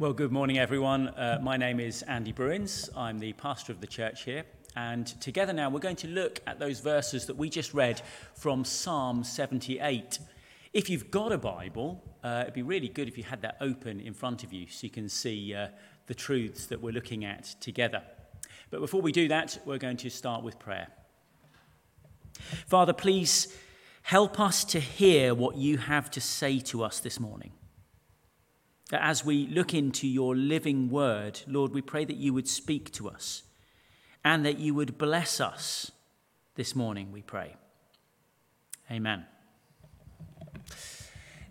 Well, good morning, everyone. Uh, my name is Andy Bruins. I'm the pastor of the church here. And together now, we're going to look at those verses that we just read from Psalm 78. If you've got a Bible, uh, it'd be really good if you had that open in front of you so you can see uh, the truths that we're looking at together. But before we do that, we're going to start with prayer. Father, please help us to hear what you have to say to us this morning. That as we look into your living word, Lord, we pray that you would speak to us and that you would bless us this morning, we pray. Amen.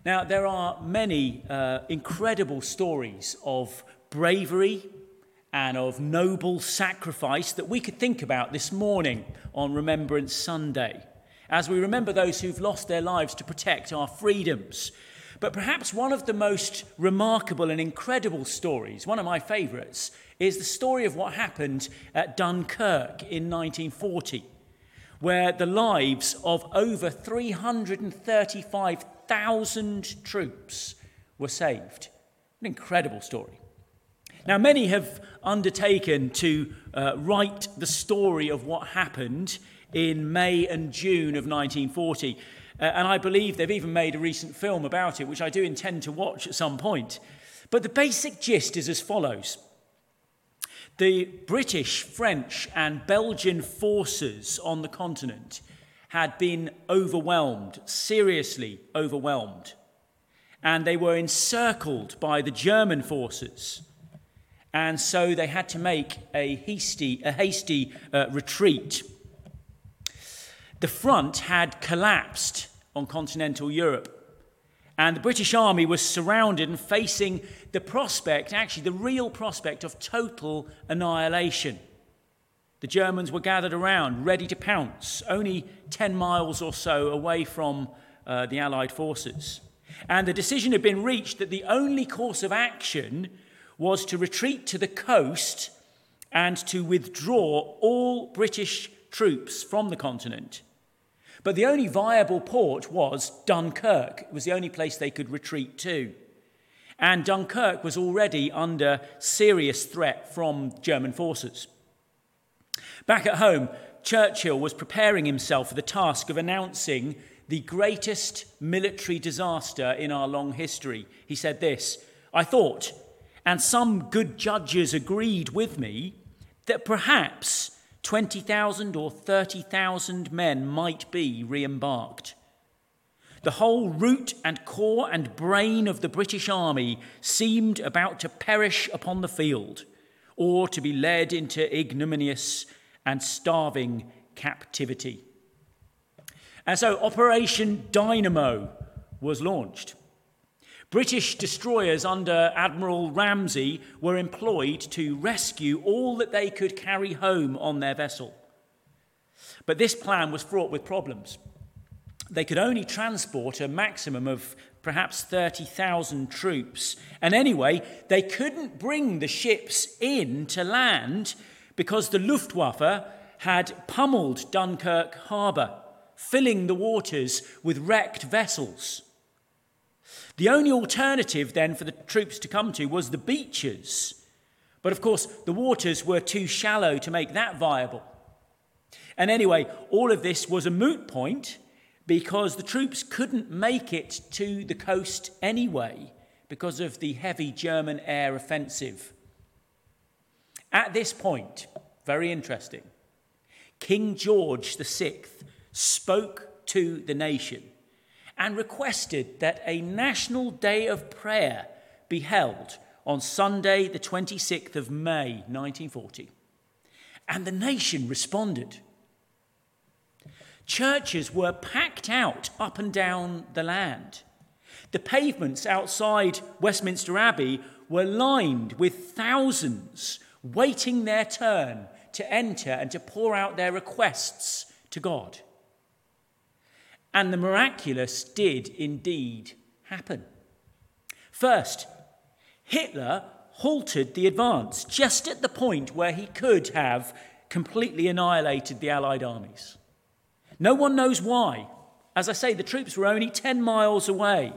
Now, there are many uh, incredible stories of bravery and of noble sacrifice that we could think about this morning on Remembrance Sunday, as we remember those who've lost their lives to protect our freedoms, but perhaps one of the most remarkable and incredible stories, one of my favourites, is the story of what happened at Dunkirk in 1940, where the lives of over 335,000 troops were saved. An incredible story. Now, many have undertaken to uh, write the story of what happened in May and June of 1940. Uh, and I believe they've even made a recent film about it, which I do intend to watch at some point. But the basic gist is as follows The British, French, and Belgian forces on the continent had been overwhelmed, seriously overwhelmed. And they were encircled by the German forces. And so they had to make a hasty, a hasty uh, retreat. The front had collapsed on continental Europe. And the British Army was surrounded and facing the prospect, actually, the real prospect of total annihilation. The Germans were gathered around, ready to pounce, only 10 miles or so away from uh, the Allied forces. And the decision had been reached that the only course of action was to retreat to the coast and to withdraw all British troops from the continent. But the only viable port was Dunkirk. It was the only place they could retreat to. And Dunkirk was already under serious threat from German forces. Back at home, Churchill was preparing himself for the task of announcing the greatest military disaster in our long history. He said this I thought, and some good judges agreed with me, that perhaps 20,000 or 30,000 men might be re embarked. The whole root and core and brain of the British Army seemed about to perish upon the field or to be led into ignominious and starving captivity. And so Operation Dynamo was launched. British destroyers under Admiral Ramsay were employed to rescue all that they could carry home on their vessel. But this plan was fraught with problems. They could only transport a maximum of perhaps 30,000 troops. And anyway, they couldn't bring the ships in to land because the Luftwaffe had pummeled Dunkirk harbour, filling the waters with wrecked vessels. The only alternative then for the troops to come to was the beaches. But of course, the waters were too shallow to make that viable. And anyway, all of this was a moot point because the troops couldn't make it to the coast anyway because of the heavy German air offensive. At this point, very interesting, King George VI spoke to the nation and requested that a national day of prayer be held on Sunday, the 26th of May, 1940. And the nation responded. Churches were packed out up and down the land. The pavements outside Westminster Abbey were lined with thousands waiting their turn to enter and to pour out their requests to God. And the miraculous did indeed happen. First, Hitler halted the advance just at the point where he could have completely annihilated the Allied armies. No one knows why. As I say, the troops were only 10 miles away.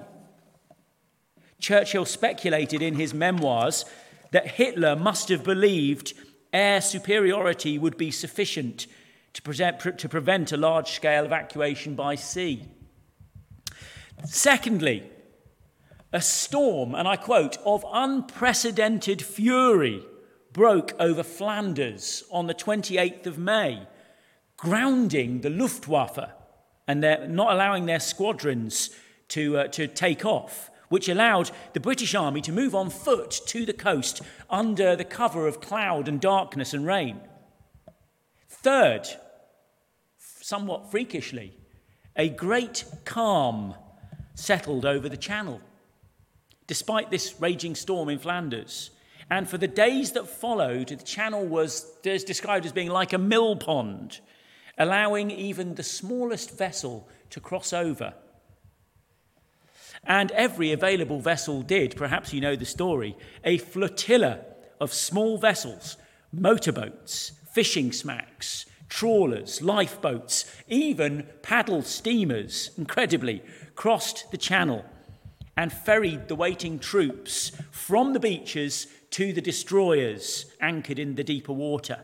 Churchill speculated in his memoirs that Hitler must have believed air superiority would be sufficient to, present, to prevent a large scale evacuation by sea. Secondly, a storm, and I quote, of unprecedented fury broke over Flanders on the 28th of May, grounding the Luftwaffe and not allowing their squadrons to, uh, to take off, which allowed the British Army to move on foot to the coast under the cover of cloud and darkness and rain. Third, somewhat freakishly, a great calm settled over the channel, despite this raging storm in Flanders. And for the days that followed, the channel was described as being like a mill pond, allowing even the smallest vessel to cross over. And every available vessel did, perhaps you know the story, a flotilla of small vessels, motorboats, fishing smacks, trawlers, lifeboats, even paddle steamers, incredibly, crossed the channel and ferried the waiting troops from the beaches to the destroyers anchored in the deeper water.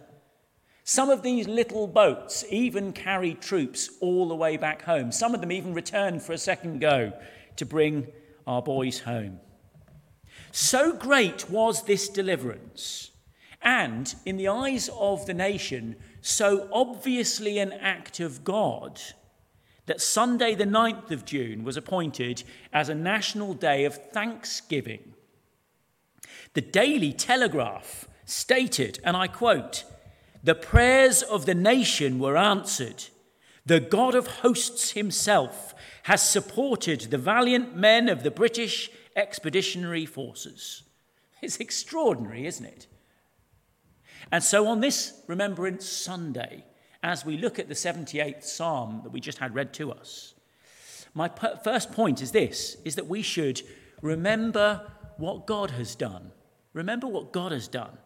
Some of these little boats even carried troops all the way back home. Some of them even returned for a second go to bring our boys home. So great was this deliverance, and in the eyes of the nation, so obviously an act of God, that Sunday, the 9th of June, was appointed as a national day of thanksgiving. The Daily Telegraph stated, and I quote, the prayers of the nation were answered. The God of hosts himself has supported the valiant men of the British Expeditionary Forces. It's extraordinary, isn't it? And so, on this Remembrance Sunday, as we look at the 78th Psalm that we just had read to us, my first point is this is that we should remember what God has done. Remember what God has done.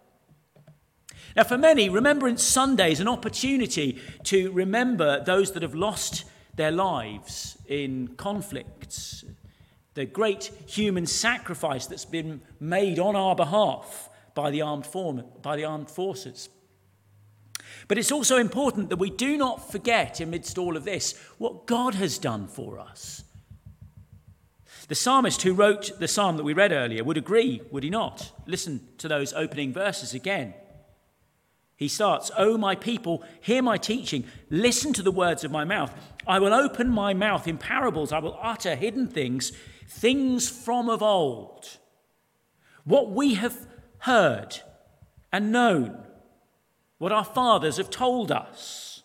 Now, for many, Remembrance Sunday is an opportunity to remember those that have lost their lives in conflicts, the great human sacrifice that's been made on our behalf by the armed, form, by the armed forces. But it's also important that we do not forget, amidst all of this, what God has done for us. The psalmist who wrote the psalm that we read earlier would agree, would he not? Listen to those opening verses again. He starts, O my people, hear my teaching, listen to the words of my mouth. I will open my mouth in parables, I will utter hidden things, things from of old. What we have heard and known, what our fathers have told us.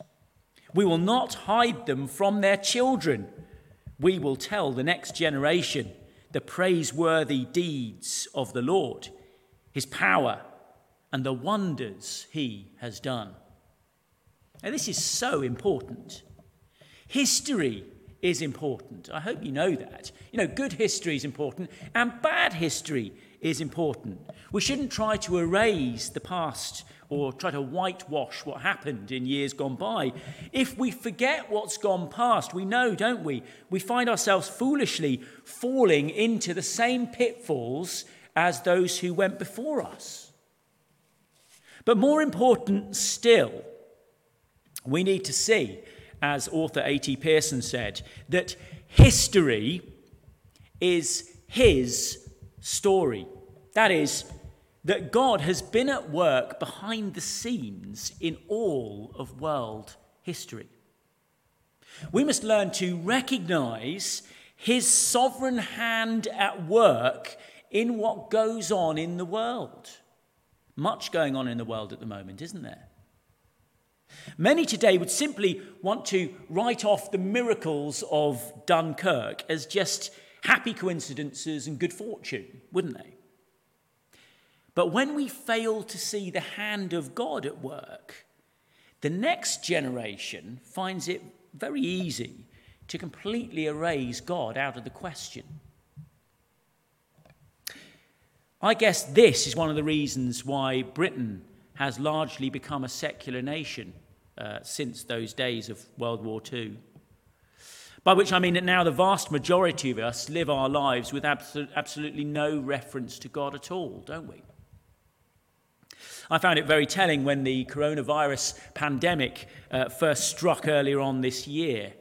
We will not hide them from their children. We will tell the next generation the praiseworthy deeds of the Lord, his power and the wonders he has done. Now, this is so important. History is important. I hope you know that. You know, good history is important, and bad history is important. We shouldn't try to erase the past or try to whitewash what happened in years gone by. If we forget what's gone past, we know, don't we? We find ourselves foolishly falling into the same pitfalls as those who went before us. But more important still, we need to see, as author A.T. Pierson said, that history is his story. That is, that God has been at work behind the scenes in all of world history. We must learn to recognize his sovereign hand at work in what goes on in the world. Much going on in the world at the moment, isn't there? Many today would simply want to write off the miracles of Dunkirk as just happy coincidences and good fortune, wouldn't they? But when we fail to see the hand of God at work, the next generation finds it very easy to completely erase God out of the question. I guess this is one of the reasons why Britain has largely become a secular nation uh, since those days of World War II. By which I mean that now the vast majority of us live our lives with absolutely no reference to God at all, don't we? I found it very telling when the coronavirus pandemic uh, first struck earlier on this year.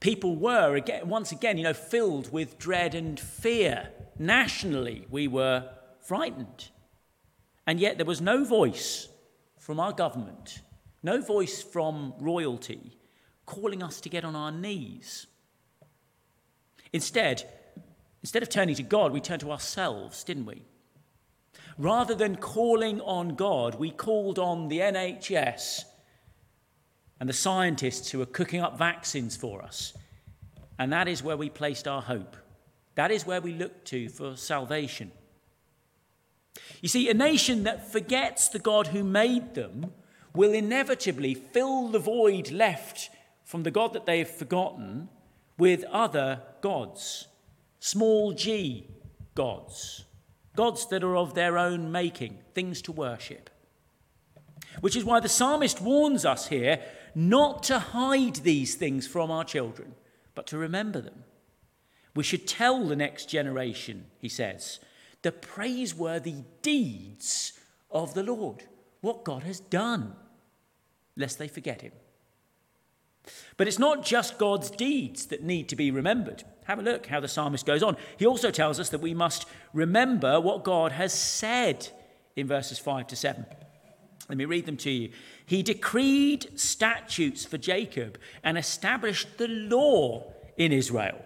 People were, again, once again, you know, filled with dread and fear. Nationally, we were frightened. And yet there was no voice from our government, no voice from royalty calling us to get on our knees. Instead, instead of turning to God, we turned to ourselves, didn't we? Rather than calling on God, we called on the NHS and the scientists who are cooking up vaccines for us. And that is where we placed our hope. That is where we looked to for salvation. You see, a nation that forgets the God who made them will inevitably fill the void left from the God that they have forgotten with other gods, small g gods, gods that are of their own making, things to worship. Which is why the psalmist warns us here not to hide these things from our children, but to remember them. We should tell the next generation, he says, the praiseworthy deeds of the Lord, what God has done, lest they forget him. But it's not just God's deeds that need to be remembered. Have a look how the psalmist goes on. He also tells us that we must remember what God has said in verses 5 to 7. Let me read them to you. He decreed statutes for Jacob and established the law in Israel,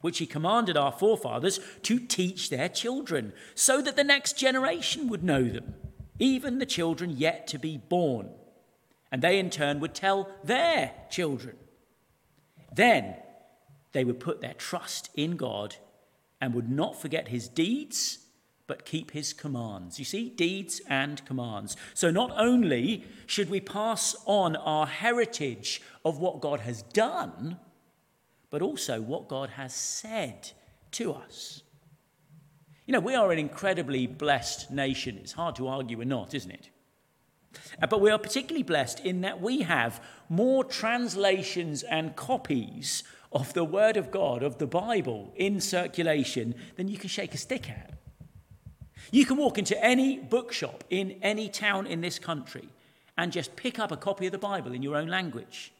which he commanded our forefathers to teach their children, so that the next generation would know them, even the children yet to be born and they in turn would tell their children. Then they would put their trust in God and would not forget his deeds, but keep his commands. You see, deeds and commands. So not only should we pass on our heritage of what God has done, but also what God has said to us. You know, we are an incredibly blessed nation. It's hard to argue we're not, isn't it? Uh, but we are particularly blessed in that we have more translations and copies of the Word of God, of the Bible, in circulation than you can shake a stick at. You can walk into any bookshop in any town in this country and just pick up a copy of the Bible in your own language.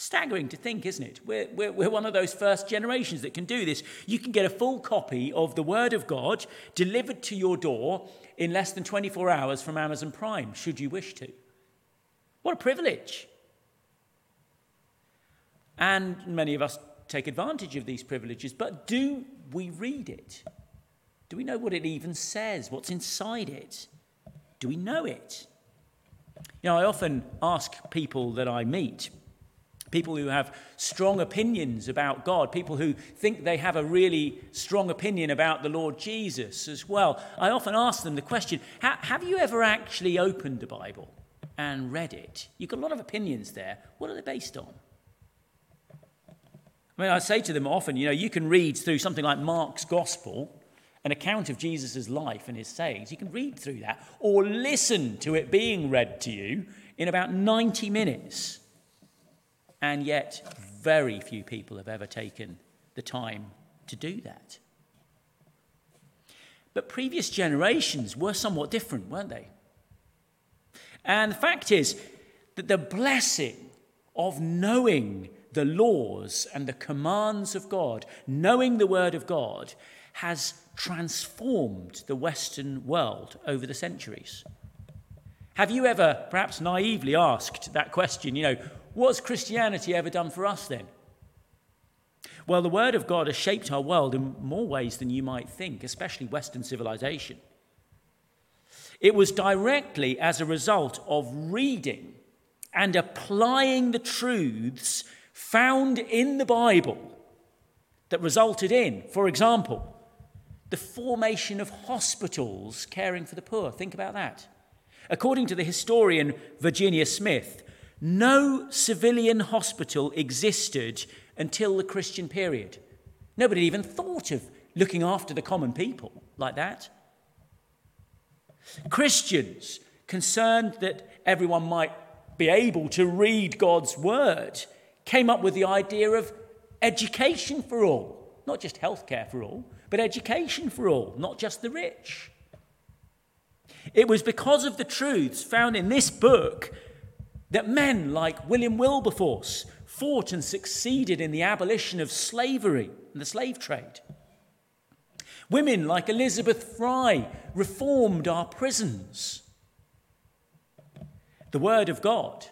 Staggering to think, isn't it? We're, we're, we're, one of those first generations that can do this. You can get a full copy of the Word of God delivered to your door in less than 24 hours from Amazon Prime, should you wish to. What a privilege. And many of us take advantage of these privileges, but do we read it? Do we know what it even says? What's inside it? Do we know it? You know, I often ask people that I meet people who have strong opinions about God, people who think they have a really strong opinion about the Lord Jesus as well. I often ask them the question Have you ever actually opened the Bible and read it? You've got a lot of opinions there. What are they based on? I mean, I say to them often, you know, you can read through something like Mark's Gospel, an account of Jesus' life and his sayings. You can read through that or listen to it being read to you in about 90 minutes. And yet, very few people have ever taken the time to do that. But previous generations were somewhat different, weren't they? And the fact is that the blessing of knowing the laws and the commands of God, knowing the Word of God, has transformed the Western world over the centuries. Have you ever, perhaps naively, asked that question, you know, What's Christianity ever done for us then? Well, the Word of God has shaped our world in more ways than you might think, especially Western civilization. It was directly as a result of reading and applying the truths found in the Bible that resulted in, for example, the formation of hospitals caring for the poor. Think about that. According to the historian Virginia Smith, no civilian hospital existed until the Christian period. Nobody even thought of looking after the common people like that. Christians, concerned that everyone might be able to read God's word, came up with the idea of education for all, not just healthcare for all, but education for all, not just the rich. It was because of the truths found in this book that men like William Wilberforce fought and succeeded in the abolition of slavery and the slave trade. Women like Elizabeth Fry reformed our prisons. The Word of God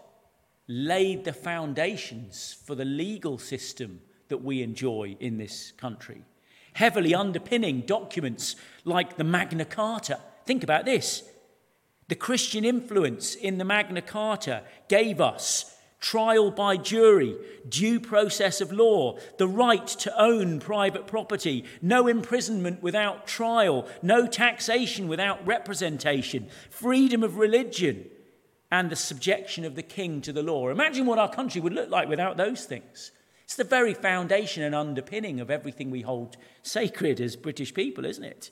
laid the foundations for the legal system that we enjoy in this country, heavily underpinning documents like the Magna Carta. Think about this the Christian influence in the Magna Carta gave us trial by jury, due process of law, the right to own private property, no imprisonment without trial, no taxation without representation, freedom of religion, and the subjection of the king to the law. Imagine what our country would look like without those things. It's the very foundation and underpinning of everything we hold sacred as British people, isn't it?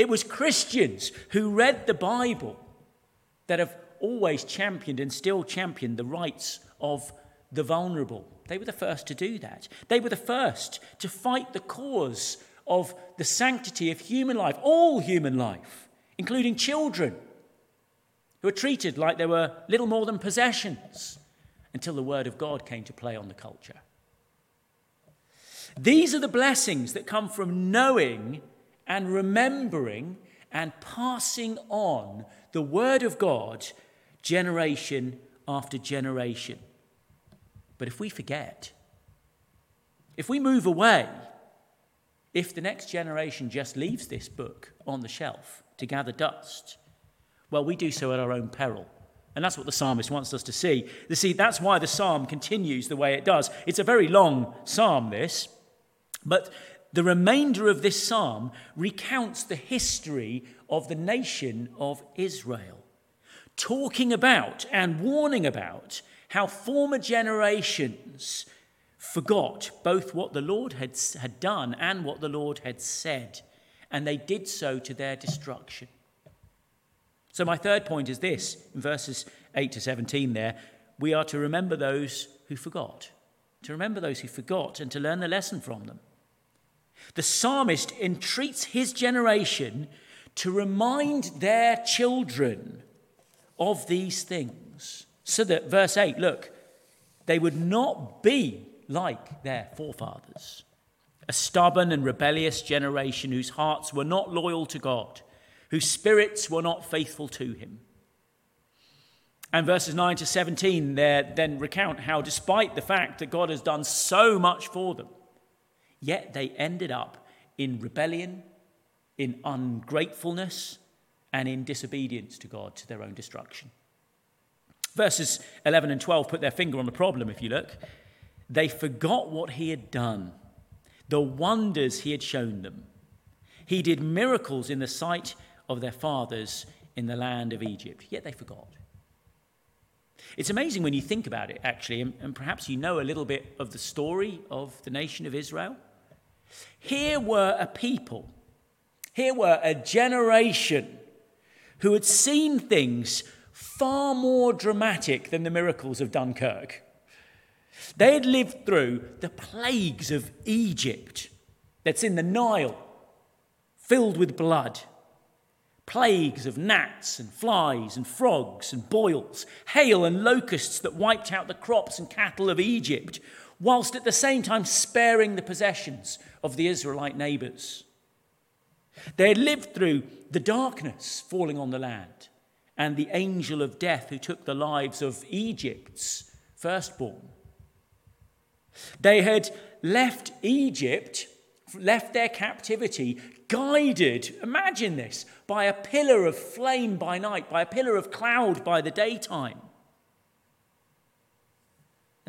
It was Christians who read the Bible that have always championed and still champion the rights of the vulnerable. They were the first to do that. They were the first to fight the cause of the sanctity of human life, all human life, including children, who were treated like they were little more than possessions until the word of God came to play on the culture. These are the blessings that come from knowing and remembering and passing on the word of God generation after generation. But if we forget, if we move away, if the next generation just leaves this book on the shelf to gather dust, well, we do so at our own peril. And that's what the psalmist wants us to see. You see, that's why the psalm continues the way it does. It's a very long psalm, this, but the remainder of this psalm recounts the history of the nation of Israel talking about and warning about how former generations forgot both what the Lord had, had done and what the Lord had said, and they did so to their destruction. So, my third point is this in verses 8 to 17 there we are to remember those who forgot, to remember those who forgot, and to learn the lesson from them. The psalmist entreats his generation to remind their children of these things. So that, verse 8, look, they would not be like their forefathers, a stubborn and rebellious generation whose hearts were not loyal to God, whose spirits were not faithful to Him. And verses 9 to 17 there then recount how, despite the fact that God has done so much for them, yet they ended up in rebellion, in ungratefulness, and in disobedience to God to their own destruction. Verses 11 and 12 put their finger on the problem, if you look. They forgot what he had done, the wonders he had shown them. He did miracles in the sight of their fathers in the land of Egypt, yet they forgot. It's amazing when you think about it, actually, and, and perhaps you know a little bit of the story of the nation of Israel. Here were a people, here were a generation who had seen things far more dramatic than the miracles of Dunkirk. They had lived through the plagues of Egypt that's in the Nile, filled with blood, plagues of gnats and flies and frogs and boils, hail and locusts that wiped out the crops and cattle of Egypt, whilst at the same time sparing the possessions of the Israelite neighbours. They had lived through the darkness falling on the land and the angel of death who took the lives of Egypt's firstborn. They had left Egypt, left their captivity, guided, imagine this, by a pillar of flame by night, by a pillar of cloud by the daytime.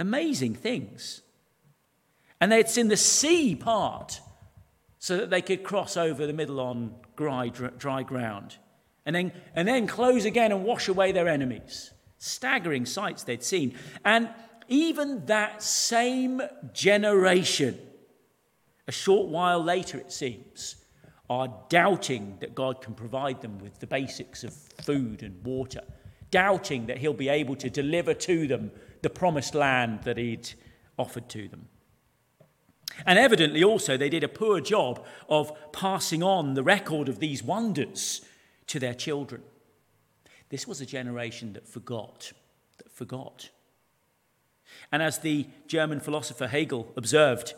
Amazing things. And had seen the sea part so that they could cross over the middle on dry, dry ground and then, and then close again and wash away their enemies. Staggering sights they'd seen. And even that same generation, a short while later, it seems, are doubting that God can provide them with the basics of food and water, doubting that He'll be able to deliver to them the promised land that He'd offered to them. And evidently, also, they did a poor job of passing on the record of these wonders to their children. This was a generation that forgot, that forgot. And as the German philosopher Hegel observed,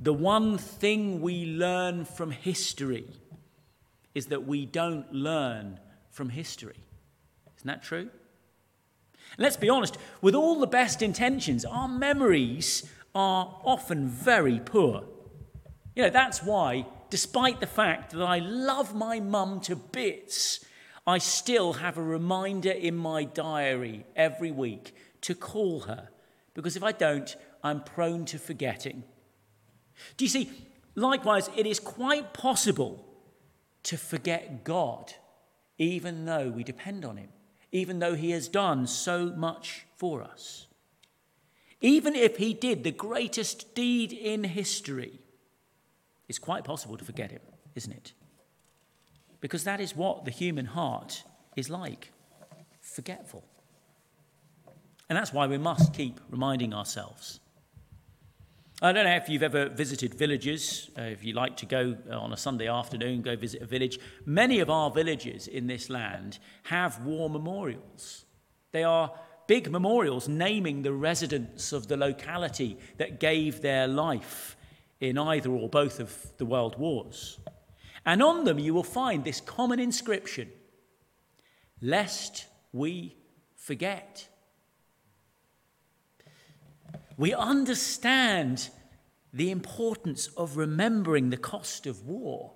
the one thing we learn from history is that we don't learn from history. Isn't that true? Let's be honest, with all the best intentions, our memories are often very poor. You know, that's why, despite the fact that I love my mum to bits, I still have a reminder in my diary every week to call her, because if I don't, I'm prone to forgetting. Do you see? Likewise, it is quite possible to forget God, even though we depend on Him, even though He has done so much for us. Even if He did the greatest deed in history, it's quite possible to forget Him, isn't it? Because that is what the human heart is like forgetful. And that's why we must keep reminding ourselves I don't know if you've ever visited villages, uh, if you like to go uh, on a Sunday afternoon, go visit a village. Many of our villages in this land have war memorials. They are big memorials naming the residents of the locality that gave their life in either or both of the world wars. And on them you will find this common inscription Lest we forget. We understand the importance of remembering the cost of war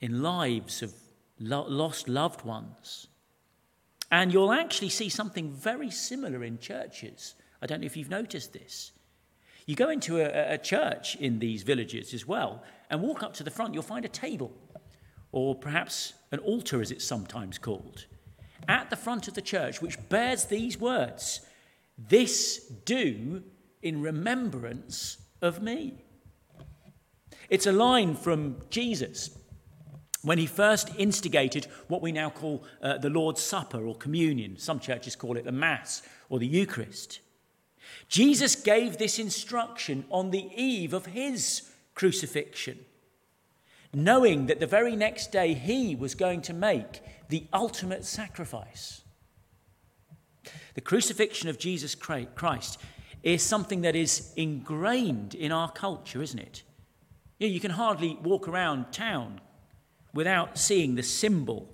in lives of lo- lost loved ones. And you'll actually see something very similar in churches. I don't know if you've noticed this. You go into a, a, church in these villages as well and walk up to the front, you'll find a table, or perhaps an altar, as it's sometimes called, at the front of the church, which bears these words this do in remembrance of me. It's a line from Jesus when he first instigated what we now call uh, the Lord's Supper or communion. Some churches call it the Mass or the Eucharist. Jesus gave this instruction on the eve of his crucifixion, knowing that the very next day he was going to make the ultimate sacrifice. The crucifixion of Jesus Christ is something that is ingrained in our culture, isn't it? You, know, you can hardly walk around town without seeing the symbol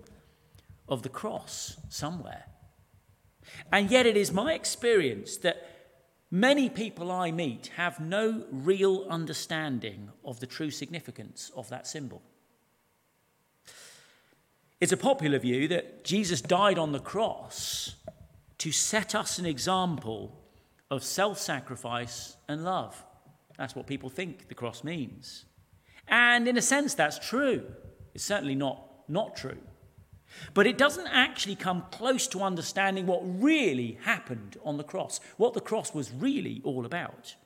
of the cross somewhere. And yet, it is my experience that many people I meet have no real understanding of the true significance of that symbol. It's a popular view that Jesus died on the cross to set us an example of self sacrifice and love. That's what people think the cross means. And in a sense, that's true. It's certainly not not true. But it doesn't actually come close to understanding what really happened on the cross, what the cross was really all about.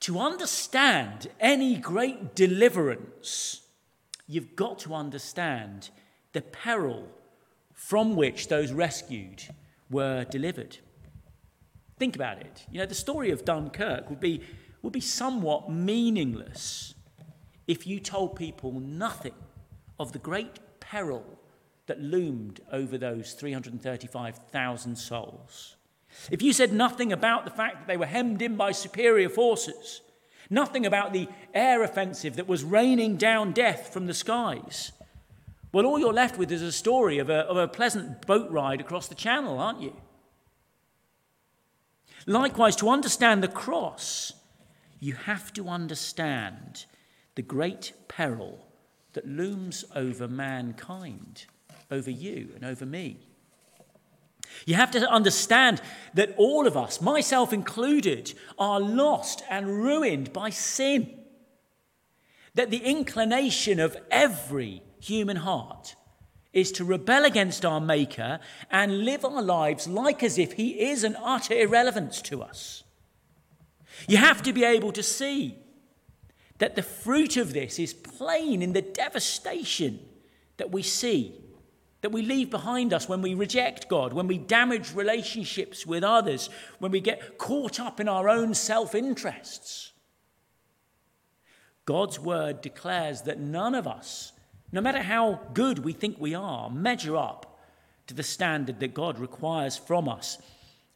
To understand any great deliverance, you've got to understand the peril from which those rescued were delivered. Think about it. You know, the story of Dunkirk would be, would be somewhat meaningless if you told people nothing of the great peril that loomed over those 335,000 souls. If you said nothing about the fact that they were hemmed in by superior forces, nothing about the air offensive that was raining down death from the skies, well, all you're left with is a story of a, of a pleasant boat ride across the channel, aren't you? Likewise, to understand the cross, you have to understand the great peril that looms over mankind, over you and over me. You have to understand that all of us, myself included, are lost and ruined by sin. That the inclination of every human heart is to rebel against our Maker and live our lives like as if He is an utter irrelevance to us. You have to be able to see that the fruit of this is plain in the devastation that we see that we leave behind us when we reject God, when we damage relationships with others, when we get caught up in our own self interests. God's word declares that none of us, no matter how good we think we are, measure up to the standard that God requires from us.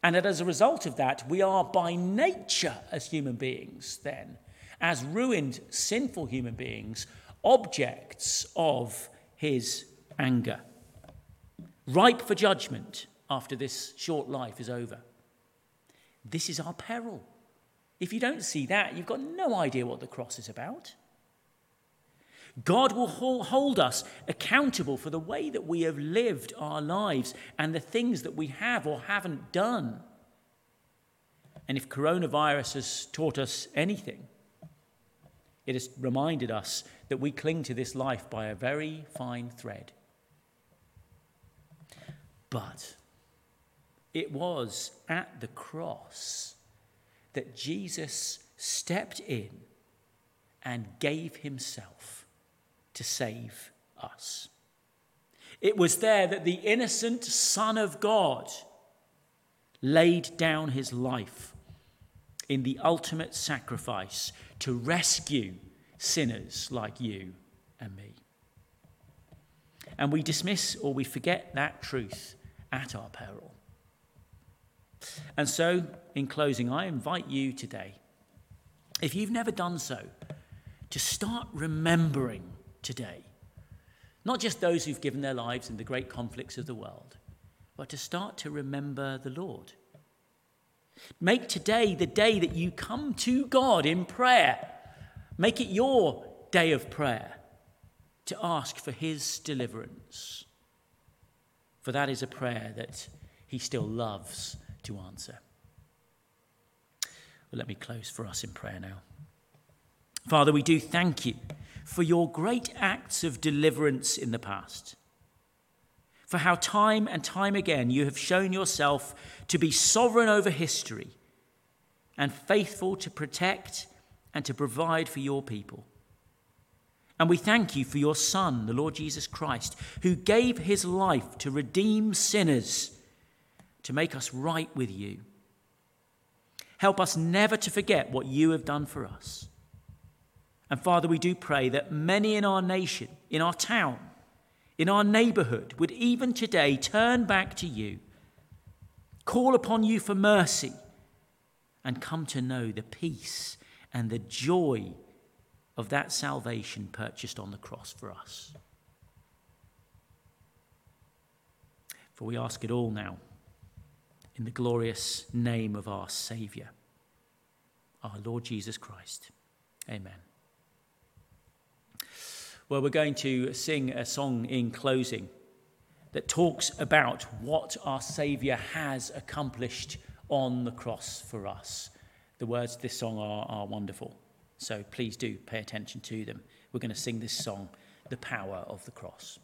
And that as a result of that, we are by nature, as human beings, then, as ruined, sinful human beings, objects of his anger ripe for judgment after this short life is over. This is our peril. If you don't see that, you've got no idea what the cross is about. God will hold us accountable for the way that we have lived our lives and the things that we have or haven't done. And if coronavirus has taught us anything, it has reminded us that we cling to this life by a very fine thread. But it was at the cross that Jesus stepped in and gave himself to save us. It was there that the innocent Son of God laid down his life in the ultimate sacrifice to rescue sinners like you and me. And we dismiss or we forget that truth at our peril. And so, in closing, I invite you today, if you've never done so, to start remembering today. Not just those who've given their lives in the great conflicts of the world, but to start to remember the Lord. Make today the day that you come to God in prayer. Make it your day of prayer to ask for His deliverance for that is a prayer that he still loves to answer. Well, let me close for us in prayer now. Father, we do thank you for your great acts of deliverance in the past, for how time and time again you have shown yourself to be sovereign over history and faithful to protect and to provide for your people. And we thank you for your Son, the Lord Jesus Christ, who gave his life to redeem sinners, to make us right with you. Help us never to forget what you have done for us. And Father, we do pray that many in our nation, in our town, in our neighborhood would even today turn back to you, call upon you for mercy, and come to know the peace and the joy of that salvation purchased on the cross for us. For we ask it all now in the glorious name of our Saviour, our Lord Jesus Christ. Amen. Well, we're going to sing a song in closing that talks about what our Saviour has accomplished on the cross for us. The words of this song are, are wonderful. So please do pay attention to them. We're going to sing this song, The Power of the Cross.